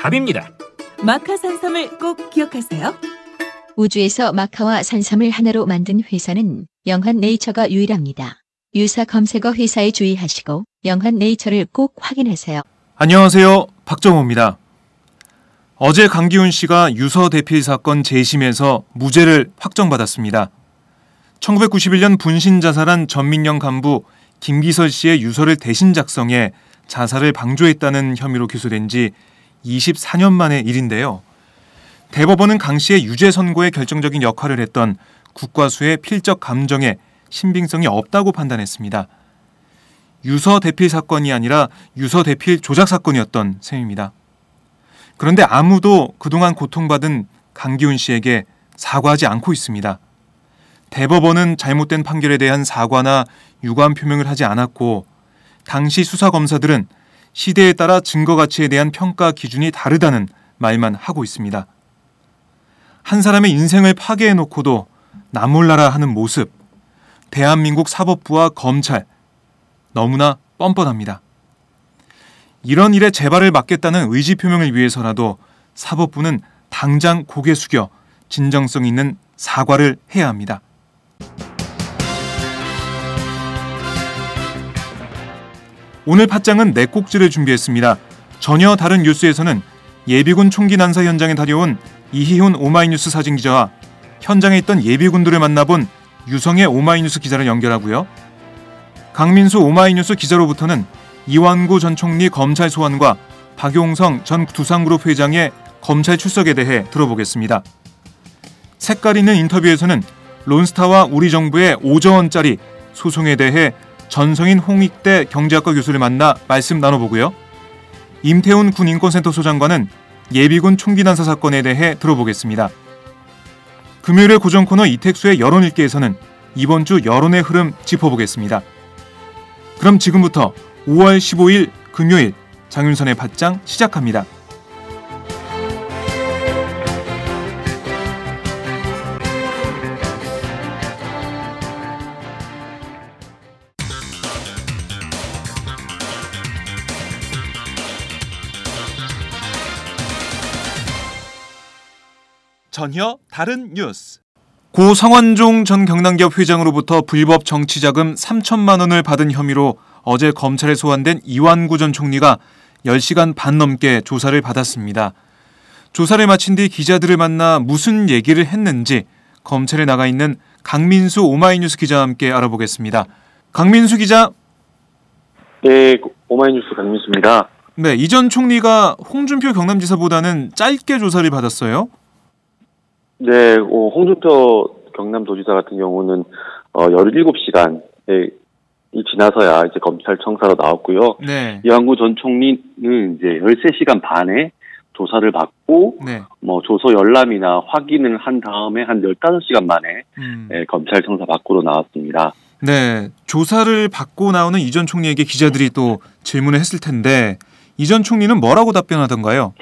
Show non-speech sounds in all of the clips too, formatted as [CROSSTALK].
답입니다. 마카 산삼을 꼭 기억하세요. 우주에서 마카와 산삼을 하나로 만든 회사는 영한 네이처가 유일합니다. 유사 검색어 회사에 주의하시고 영한 네이처를 꼭 확인하세요. 안녕하세요 박정호입니다. 어제 강기훈 씨가 유서 대필 사건 재심에서 무죄를 확정받았습니다. 1991년 분신 자살한 전민영 간부 김기설 씨의 유서를 대신 작성해 자살을 방조했다는 혐의로 기소된 지 24년 만의 일인데요. 대법원은 강 씨의 유죄 선고에 결정적인 역할을 했던 국과수의 필적 감정에 신빙성이 없다고 판단했습니다. 유서 대필 사건이 아니라 유서 대필 조작 사건이었던 셈입니다. 그런데 아무도 그동안 고통받은 강기훈 씨에게 사과하지 않고 있습니다. 대법원은 잘못된 판결에 대한 사과나 유감 표명을 하지 않았고 당시 수사 검사들은 시대에 따라 증거 가치에 대한 평가 기준이 다르다는 말만 하고 있습니다. 한 사람의 인생을 파괴해 놓고도 나 몰라라 하는 모습, 대한민국 사법부와 검찰 너무나 뻔뻔합니다. 이런 일에 재발을 막겠다는 의지 표명을 위해서라도 사법부는 당장 고개 숙여 진정성 있는 사과를 해야 합니다. 오늘 팟장은 네 꼭지를 준비했습니다. 전혀 다른 뉴스에서는 예비군 총기 난사 현장에 다녀온 이희훈 오마이뉴스 사진 기자와 현장에 있던 예비군들을 만나본 유성의 오마이뉴스 기자를 연결하고요. 강민수 오마이뉴스 기자로부터는 이완구 전 총리 검찰 소환과 박용성 전 두산그룹 회장의 검찰 출석에 대해 들어보겠습니다. 색깔 있는 인터뷰에서는 론스타와 우리 정부의 5조 원짜리 소송에 대해 전성인 홍익대 경제학과 교수를 만나 말씀 나눠보고요. 임태훈 군 인권센터 소장관은 예비군 총기 난사 사건에 대해 들어보겠습니다. 금요일의 고정 코너 이택수의 여론 읽기에서는 이번 주 여론의 흐름 짚어보겠습니다. 그럼 지금부터 5월 15일 금요일 장윤선의 팟장 시작합니다. 전혀 다른 뉴스. 고 성완종 전 경남기업 회장으로부터 불법 정치자금 3천만 원을 받은 혐의로 어제 검찰에 소환된 이완구 전 총리가 10시간 반 넘게 조사를 받았습니다. 조사를 마친 뒤 기자들을 만나 무슨 얘기를 했는지 검찰에 나가 있는 강민수 오마이뉴스 기자와 함께 알아보겠습니다. 강민수 기자. 네, 오마이뉴스 강민수입니다. 네, 이전 총리가 홍준표 경남지사보다는 짧게 조사를 받았어요. 네, 어, 홍준표 경남도지사 같은 경우는 어, 17시간 이 지나서야 이제 검찰청사로 나왔고요. 네. 이완구 전 총리는 이제 13시간 반에 조사를 받고 네. 뭐 조서 열람이나 확인을 한 다음에 한 15시간 만에 음. 예, 검찰청사 밖으로 나왔습니다. 네, 조사를 받고 나오는 이전 총리에게 기자들이 또 질문을 했을 텐데 이전 총리는 뭐라고 답변하던가요?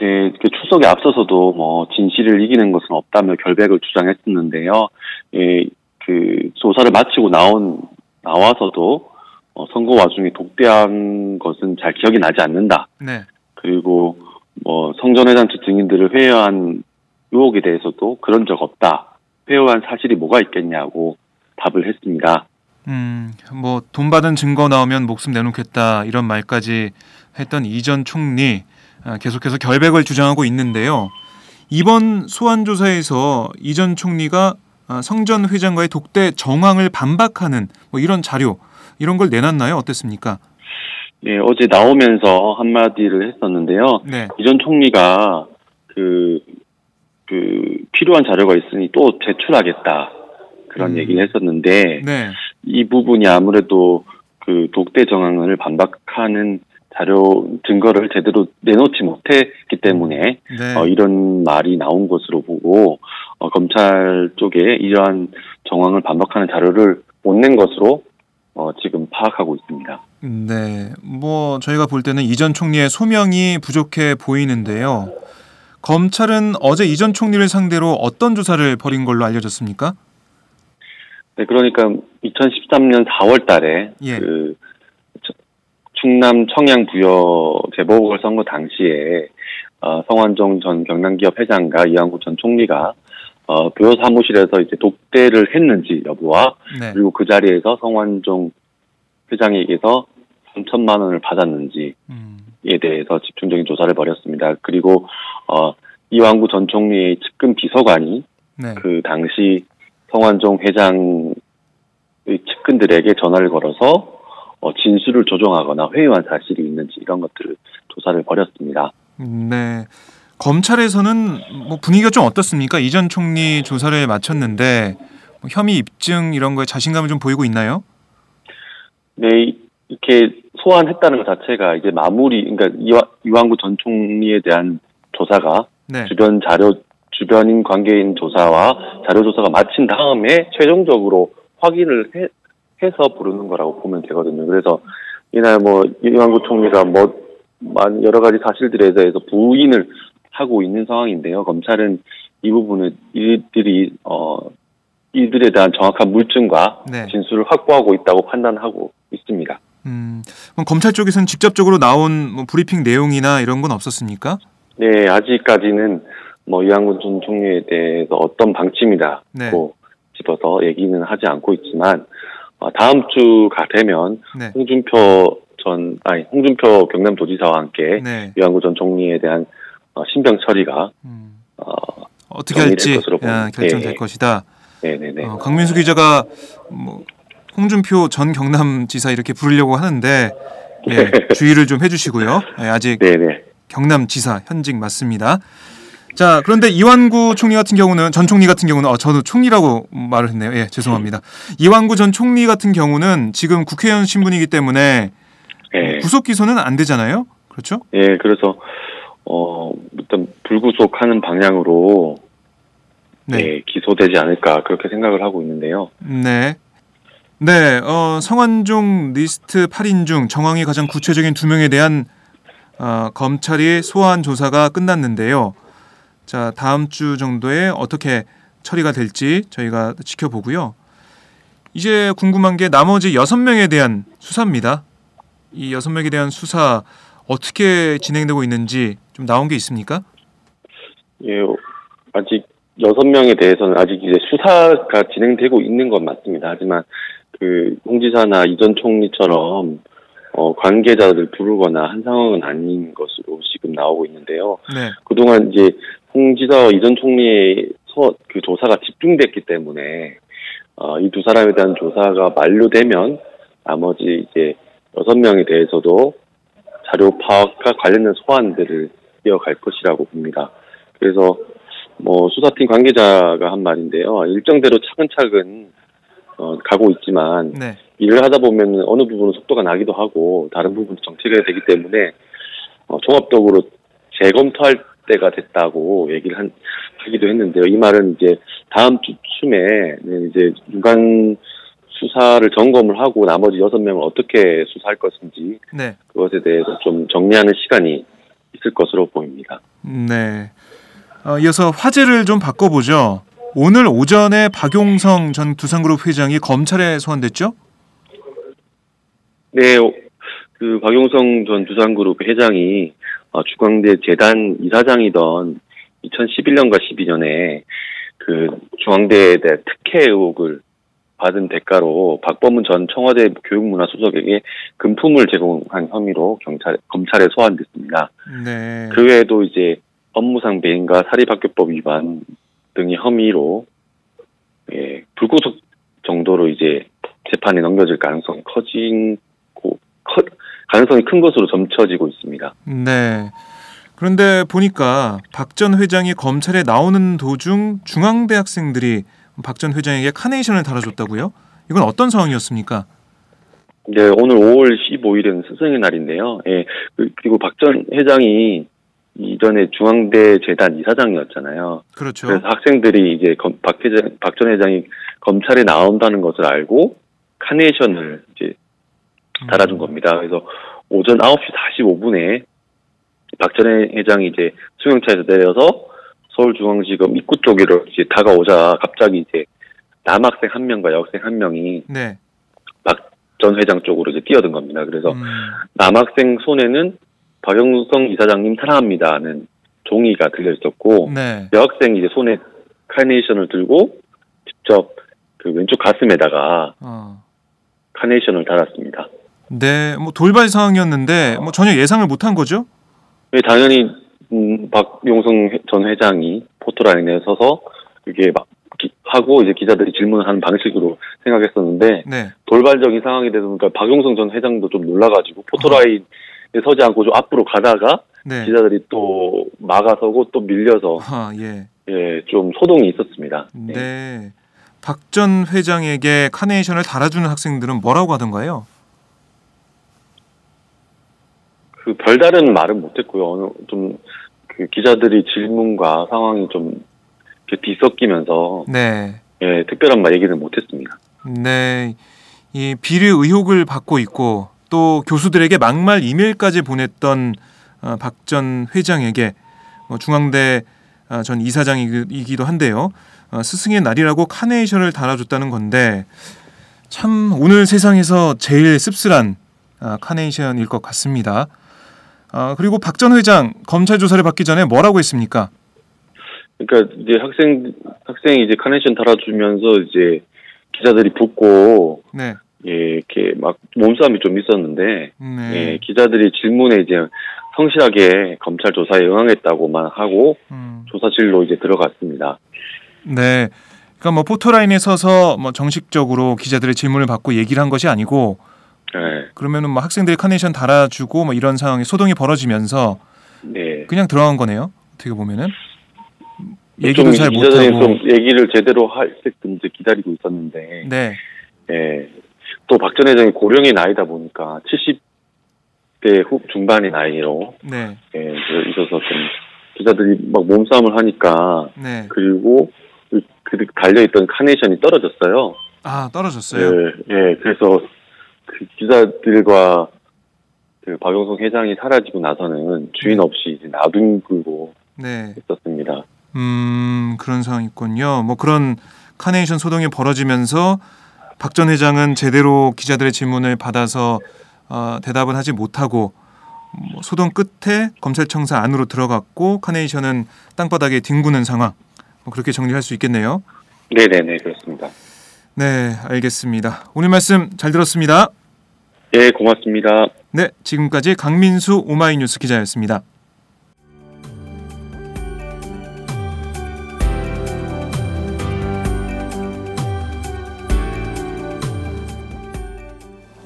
네, 그 출석에 앞서서도 뭐 진실을 이기는 것은 없다며 결백을 주장했었는데요. 예, 그 조사를 마치고 나온 나와서도 어, 선거 와중에 독대한 것은 잘 기억이 나지 않는다. 네. 그리고 뭐 성전회장 측 증인들을 회유한 의혹에 대해서도 그런 적 없다. 회유한 사실이 뭐가 있겠냐고 답을 했습니다. 음, 뭐 돈 받은 증거 나오면 목숨 내놓겠다 이런 말까지 했던 이전 총리 아, 계속해서 결백을 주장하고 있는데요. 이번 소환 조사에서 이전 총리가 아, 성전 회장과의 독대 정황을 반박하는 뭐 이런 자료 이런 걸 내놨나요? 어땠습니까? 예, 어제 나오면서 한마디를 했었는데요. 네. 이전 총리가 그, 그, 필요한 자료가 있으니 또 제출하겠다. 그런 음. 얘기를 했었는데, 네. 이 부분이 아무래도 그 독대 정황을 반박하는 자료, 증거를 제대로 내놓지 못했기 때문에, 네. 어, 이런 말이 나온 것으로 보고, 어, 검찰 쪽에 이러한 정황을 반박하는 자료를 못 낸 것으로, 어, 지금 파악하고 있습니다. 네, 뭐 저희가 볼 때는 이전 총리의 소명이 부족해 보이는데요. 검찰은 어제 이전 총리를 상대로 어떤 조사를 벌인 걸로 알려졌습니까? 네, 그러니까 2013년 4월 달에 예. 그 저- 충남 청양 부여 재보궐선거 당시에 어, 성완종 전 경남기업 회장과 이한구 전 총리가 어, 부여 사무실에서 이제 독대를 했는지 여부와 네. 그리고 그 자리에서 성완종 회장에게서 3천만 원을 받았는지에 음, 대해서 집중적인 조사를 벌였습니다. 그리고 어, 이완구 전 총리의 측근 비서관이 네. 그 당시 성완종 회장의 측근들에게 전화를 걸어서 어, 진술을 조정하거나 회유한 사실이 있는지 이런 것들을 조사를 벌였습니다. 네. 검찰에서는 뭐 분위기가 좀 어떻습니까? 이전 총리 조사를 마쳤는데 뭐 혐의 입증 이런 거에 자신감을 좀 보이고 있나요? 네, 이- 이렇게 소환했다는 것 자체가 이제 마무리, 그러니까 이와, 이완구 전 총리에 대한 조사가 네. 주변 자료, 주변인 관계인 조사와 자료 조사가 마친 다음에 최종적으로 확인을 해, 해서 부르는 거라고 보면 되거든요. 그래서 이날 뭐 이완구 총리가 뭐 여러 가지 사실들에 대해서 부인을 하고 있는 상황인데요. 검찰은 이 부분을 이들이 어 이들에 대한 정확한 물증과 네. 진술을 확보하고 있다고 판단하고 있습니다. 음, 그럼 검찰 쪽에서는 직접적으로 나온 뭐 브리핑 내용이나 이런 건 없었습니까? 네, 아직까지는 뭐 이한군 전 총리에 대해서 어떤 방침이다고 네. 집어서 얘기는 하지 않고 있지만 어, 다음 주가 되면 네. 홍준표 전 아니 홍준표 경남도지사와 함께 네. 이한구 전 총리에 대한 어, 신병 처리가 음, 어, 정리될 할지 보입니다. 아, 결정될 예. 것이다. 네네네 어, 강민수 기자가 뭐 홍준표 전 경남지사 이렇게 부르려고 하는데 예, [LAUGHS] 주의를 좀 해주시고요. 예, 아직 네네 경남지사 현직 맞습니다. 자 그런데 이완구 총리 같은 경우는 전 총리 같은 경우는 어, 저도 총리라고 말을 했네요. 예 죄송합니다. 이완구 전 총리 같은 경우는 지금 국회의원 신분이기 때문에 예. 구속 기소는 안 되잖아요. 그렇죠? 예, 그래서 어 일단 불구속하는 방향으로 네. 예, 기소되지 않을까 그렇게 생각을 하고 있는데요. 네. 네, 어, 성완종 리스트 8인 중 정황이 가장 구체적인 두 명에 대한 어, 검찰이 소환 조사가 끝났는데요. 자, 다음 주 정도에 어떻게 처리가 될지 저희가 지켜보고요. 이제 궁금한 게 나머지 여섯 명에 대한 수사입니다. 이 여섯 명에 대한 수사 어떻게 진행되고 있는지 좀 나온 게 있습니까? 예, 아직 여섯 명에 대해서는 아직 이제 수사가 진행되고 있는 건 맞습니다. 하지만 그 홍지사나 이전 총리처럼 어, 관계자들 부르거나 한 상황은 아닌 것으로 지금 나오고 있는데요. 네. 그동안 이제 홍 지사와 이전 총리의 서, 그 조사가 집중됐기 때문에 어, 이 두 사람에 대한 조사가 만료되면 나머지 이제 여섯 명에 대해서도 자료 파악과 관련된 소환들을 이어갈 것이라고 봅니다. 그래서 뭐 수사팀 관계자가 한 말인데요. 일정대로 차근차근 어, 가고 있지만 네. 일을 하다 보면 어느 부분은 속도가 나기도 하고 다른 부분은 정체가 되기 때문에 어, 종합적으로 재검토할 때가 됐다고 얘기를 한, 하기도 했는데요. 이 말은 이제 다음 주쯤에 이제 중간 수사를 점검을 하고 나머지 여섯 명을 어떻게 수사할 것인지 네. 그것에 대해서 좀 정리하는 시간이 있을 것으로 보입니다. 네. 어, 이어서 화제를 좀 바꿔보죠. 오늘 오전에 박용성 전 두산그룹 회장이 검찰에 소환됐죠? 네, 어, 그 박용성 전 두산그룹 회장이 어, 중앙대 재단 이사장이던 2011년과 12년에 그 중앙대에 대한 특혜 의혹을 받은 대가로 박범은 전 청와대 교육문화수석에게 금품을 제공한 혐의로 경찰 검찰에 소환됐습니다. 네. 그 외에도 이제 업무상 배임과 사립학교법 위반 등의 혐의로 예, 불구속 정도로 이제 재판에 넘겨질 가능성이 커진 고, 커, 가능성이 큰 것으로 점쳐지고 있습니다. 네. 그런데 보니까 박 전 회장이 검찰에 나오는 도중 중앙대 학생들이 박 전 회장에게 카네이션을 달아줬다고요? 이건 어떤 상황이었습니까? 네, 오늘 5월 15일은 스승의 날인데요. 예, 그- 그리고 박 전 회장이 이전에 중앙대 재단 이사장이었잖아요. 그렇죠. 그래서 학생들이 이제 검- 박 회장, 박 전 회장이 검찰에 나온다는 것을 알고 카네이션을 이제 달아준 겁니다. 그래서 오전 9시 45분에 박전 회장이 이제 수용차에서 내려서 서울중앙지검 입구 쪽으로 이제 다가오자 갑자기 이제 남학생 한 명과 여학생 한 명이 네. 박전 회장 쪽으로 이제 뛰어든 겁니다. 그래서 음, 남학생 손에는 박영성 이사장님 사랑합니다는 종이가 들려 있었고 네. 여학생이 이제 손에 카네이션을 들고 직접 그 왼쪽 가슴에다가 어. 카네이션을 달았습니다. 네. 뭐 돌발 상황이었는데 뭐 전혀 예상을 못한 거죠? 네, 당연히 음, 박용성 회- 전 회장이 포토라인에 서서 이게 막 기- 하고 이제 기자들이 질문을 하는 방식으로 생각했었는데 네. 돌발적인 상황이 되다 보니까 박용성 전 회장도 좀 놀라가지고 포토라인에 서지 않고 좀 앞으로 가다가 네. 기자들이 또 막아서고 또 밀려서 아, 예. 예, 좀 소동이 있었습니다. 예. 네. 박전 회장에게 카네이션을 달아주는 학생들은 뭐라고 하던가요? 그 별다른 말은 못했고요. 어느 좀 그 기자들이 질문과 상황이 좀 뒤섞이면서 네. 예, 특별한 말 얘기는 못했습니다. 네. 이 비리 의혹을 받고 있고 또 교수들에게 막말 이메일까지 보냈던 어, 박전 회장에게 뭐 중앙대 어, 전 이사장이기도 한데요. 어, 스승의 날이라고 카네이션을 달아줬다는 건데 참 오늘 세상에서 제일 씁쓸한 아, 카네이션일 것 같습니다. 아, 그리고 박 전 회장 검찰 조사를 받기 전에 뭐라고 했습니까? 그러니까 이제 학생 학생이 이제 카네이션 달아주면서 이제 기자들이 붙고 네. 예, 이렇게 막 몸싸움이 좀 있었는데 네. 예, 기자들이 질문에 이제 성실하게 검찰 조사에 응하겠다고만 하고 음. 조사실로 이제 들어갔습니다. 네. 그러니까 뭐 포토라인에 서서 뭐 정식적으로 기자들의 질문을 받고 얘기를 한 것이 아니고 예, 그러면은 뭐 학생들이 카네이션 달아주고 뭐 이런 상황에 소동이 벌어지면서 네. 그냥 들어간 거네요. 어떻게 보면은 좀 얘기도 잘 못하고. 좀 얘기를 제대로 할 때끔 이제 기다리고 있었는데 네. 예. 또 박 전 회장이 고령의 나이다 보니까 70대 후 중반의 나이로 네. 예, 그 있어서 좀 기자들이 막 몸싸움을 하니까 네. 그리고 그, 그 달려있던 카네이션이 떨어졌어요. 아 예, 떨어졌어요. 예, 그래서 그 기자들과 그 박용성 회장이 사라지고 나서는 주인 없이 이제 놔두고 네. 있었습니다. 음 그런 상황이 있군요. 뭐 그런 카네이션 소동이 벌어지면서 박 전 회장은 제대로 기자들의 질문을 받아서 어, 대답은 하지 못하고 뭐 소동 끝에 검찰청사 안으로 들어갔고 카네이션은 땅바닥에 뒹구는 상황. 뭐 그렇게 정리할 수 있겠네요. 네네네, 그렇습니다. 네, 알겠습니다. 오늘 말씀 잘 들었습니다. 예, 고맙습니다. 네, 지금까지 강민수 오마이뉴스 기자였습니다.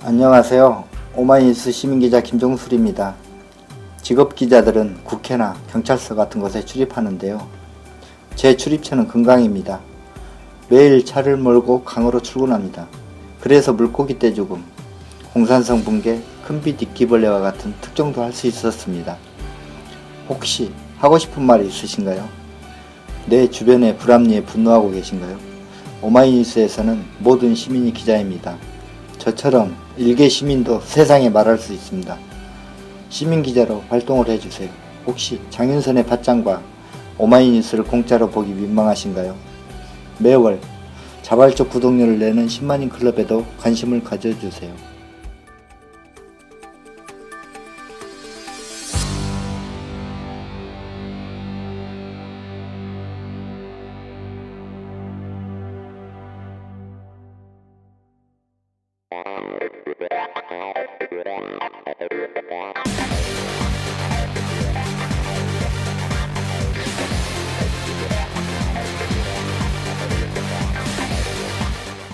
안녕하세요. 오마이뉴스 시민기자 김종술입니다. 직업 기자들은 국회나 경찰서 같은 곳에 출입하는데요. 제 출입처는 금강입니다. 매일 차를 몰고 강으로 출근합니다. 그래서 물고기 떼 죽음, 공산성 붕괴, 큰빛 뒷기벌레와 같은 특정도 할 수 있었습니다. 혹시 하고 싶은 말이 있으신가요? 내 주변의 불합리에 분노하고 계신가요? 오마이뉴스에서는 모든 시민이 기자입니다. 저처럼 일개 시민도 세상에 말할 수 있습니다. 시민 기자로 활동을 해주세요. 혹시 장윤선의 팟장과 오마이뉴스를 공짜로 보기 민망하신가요? 매월 자발적 구독료를 내는 10만인 클럽에도 관심을 가져주세요.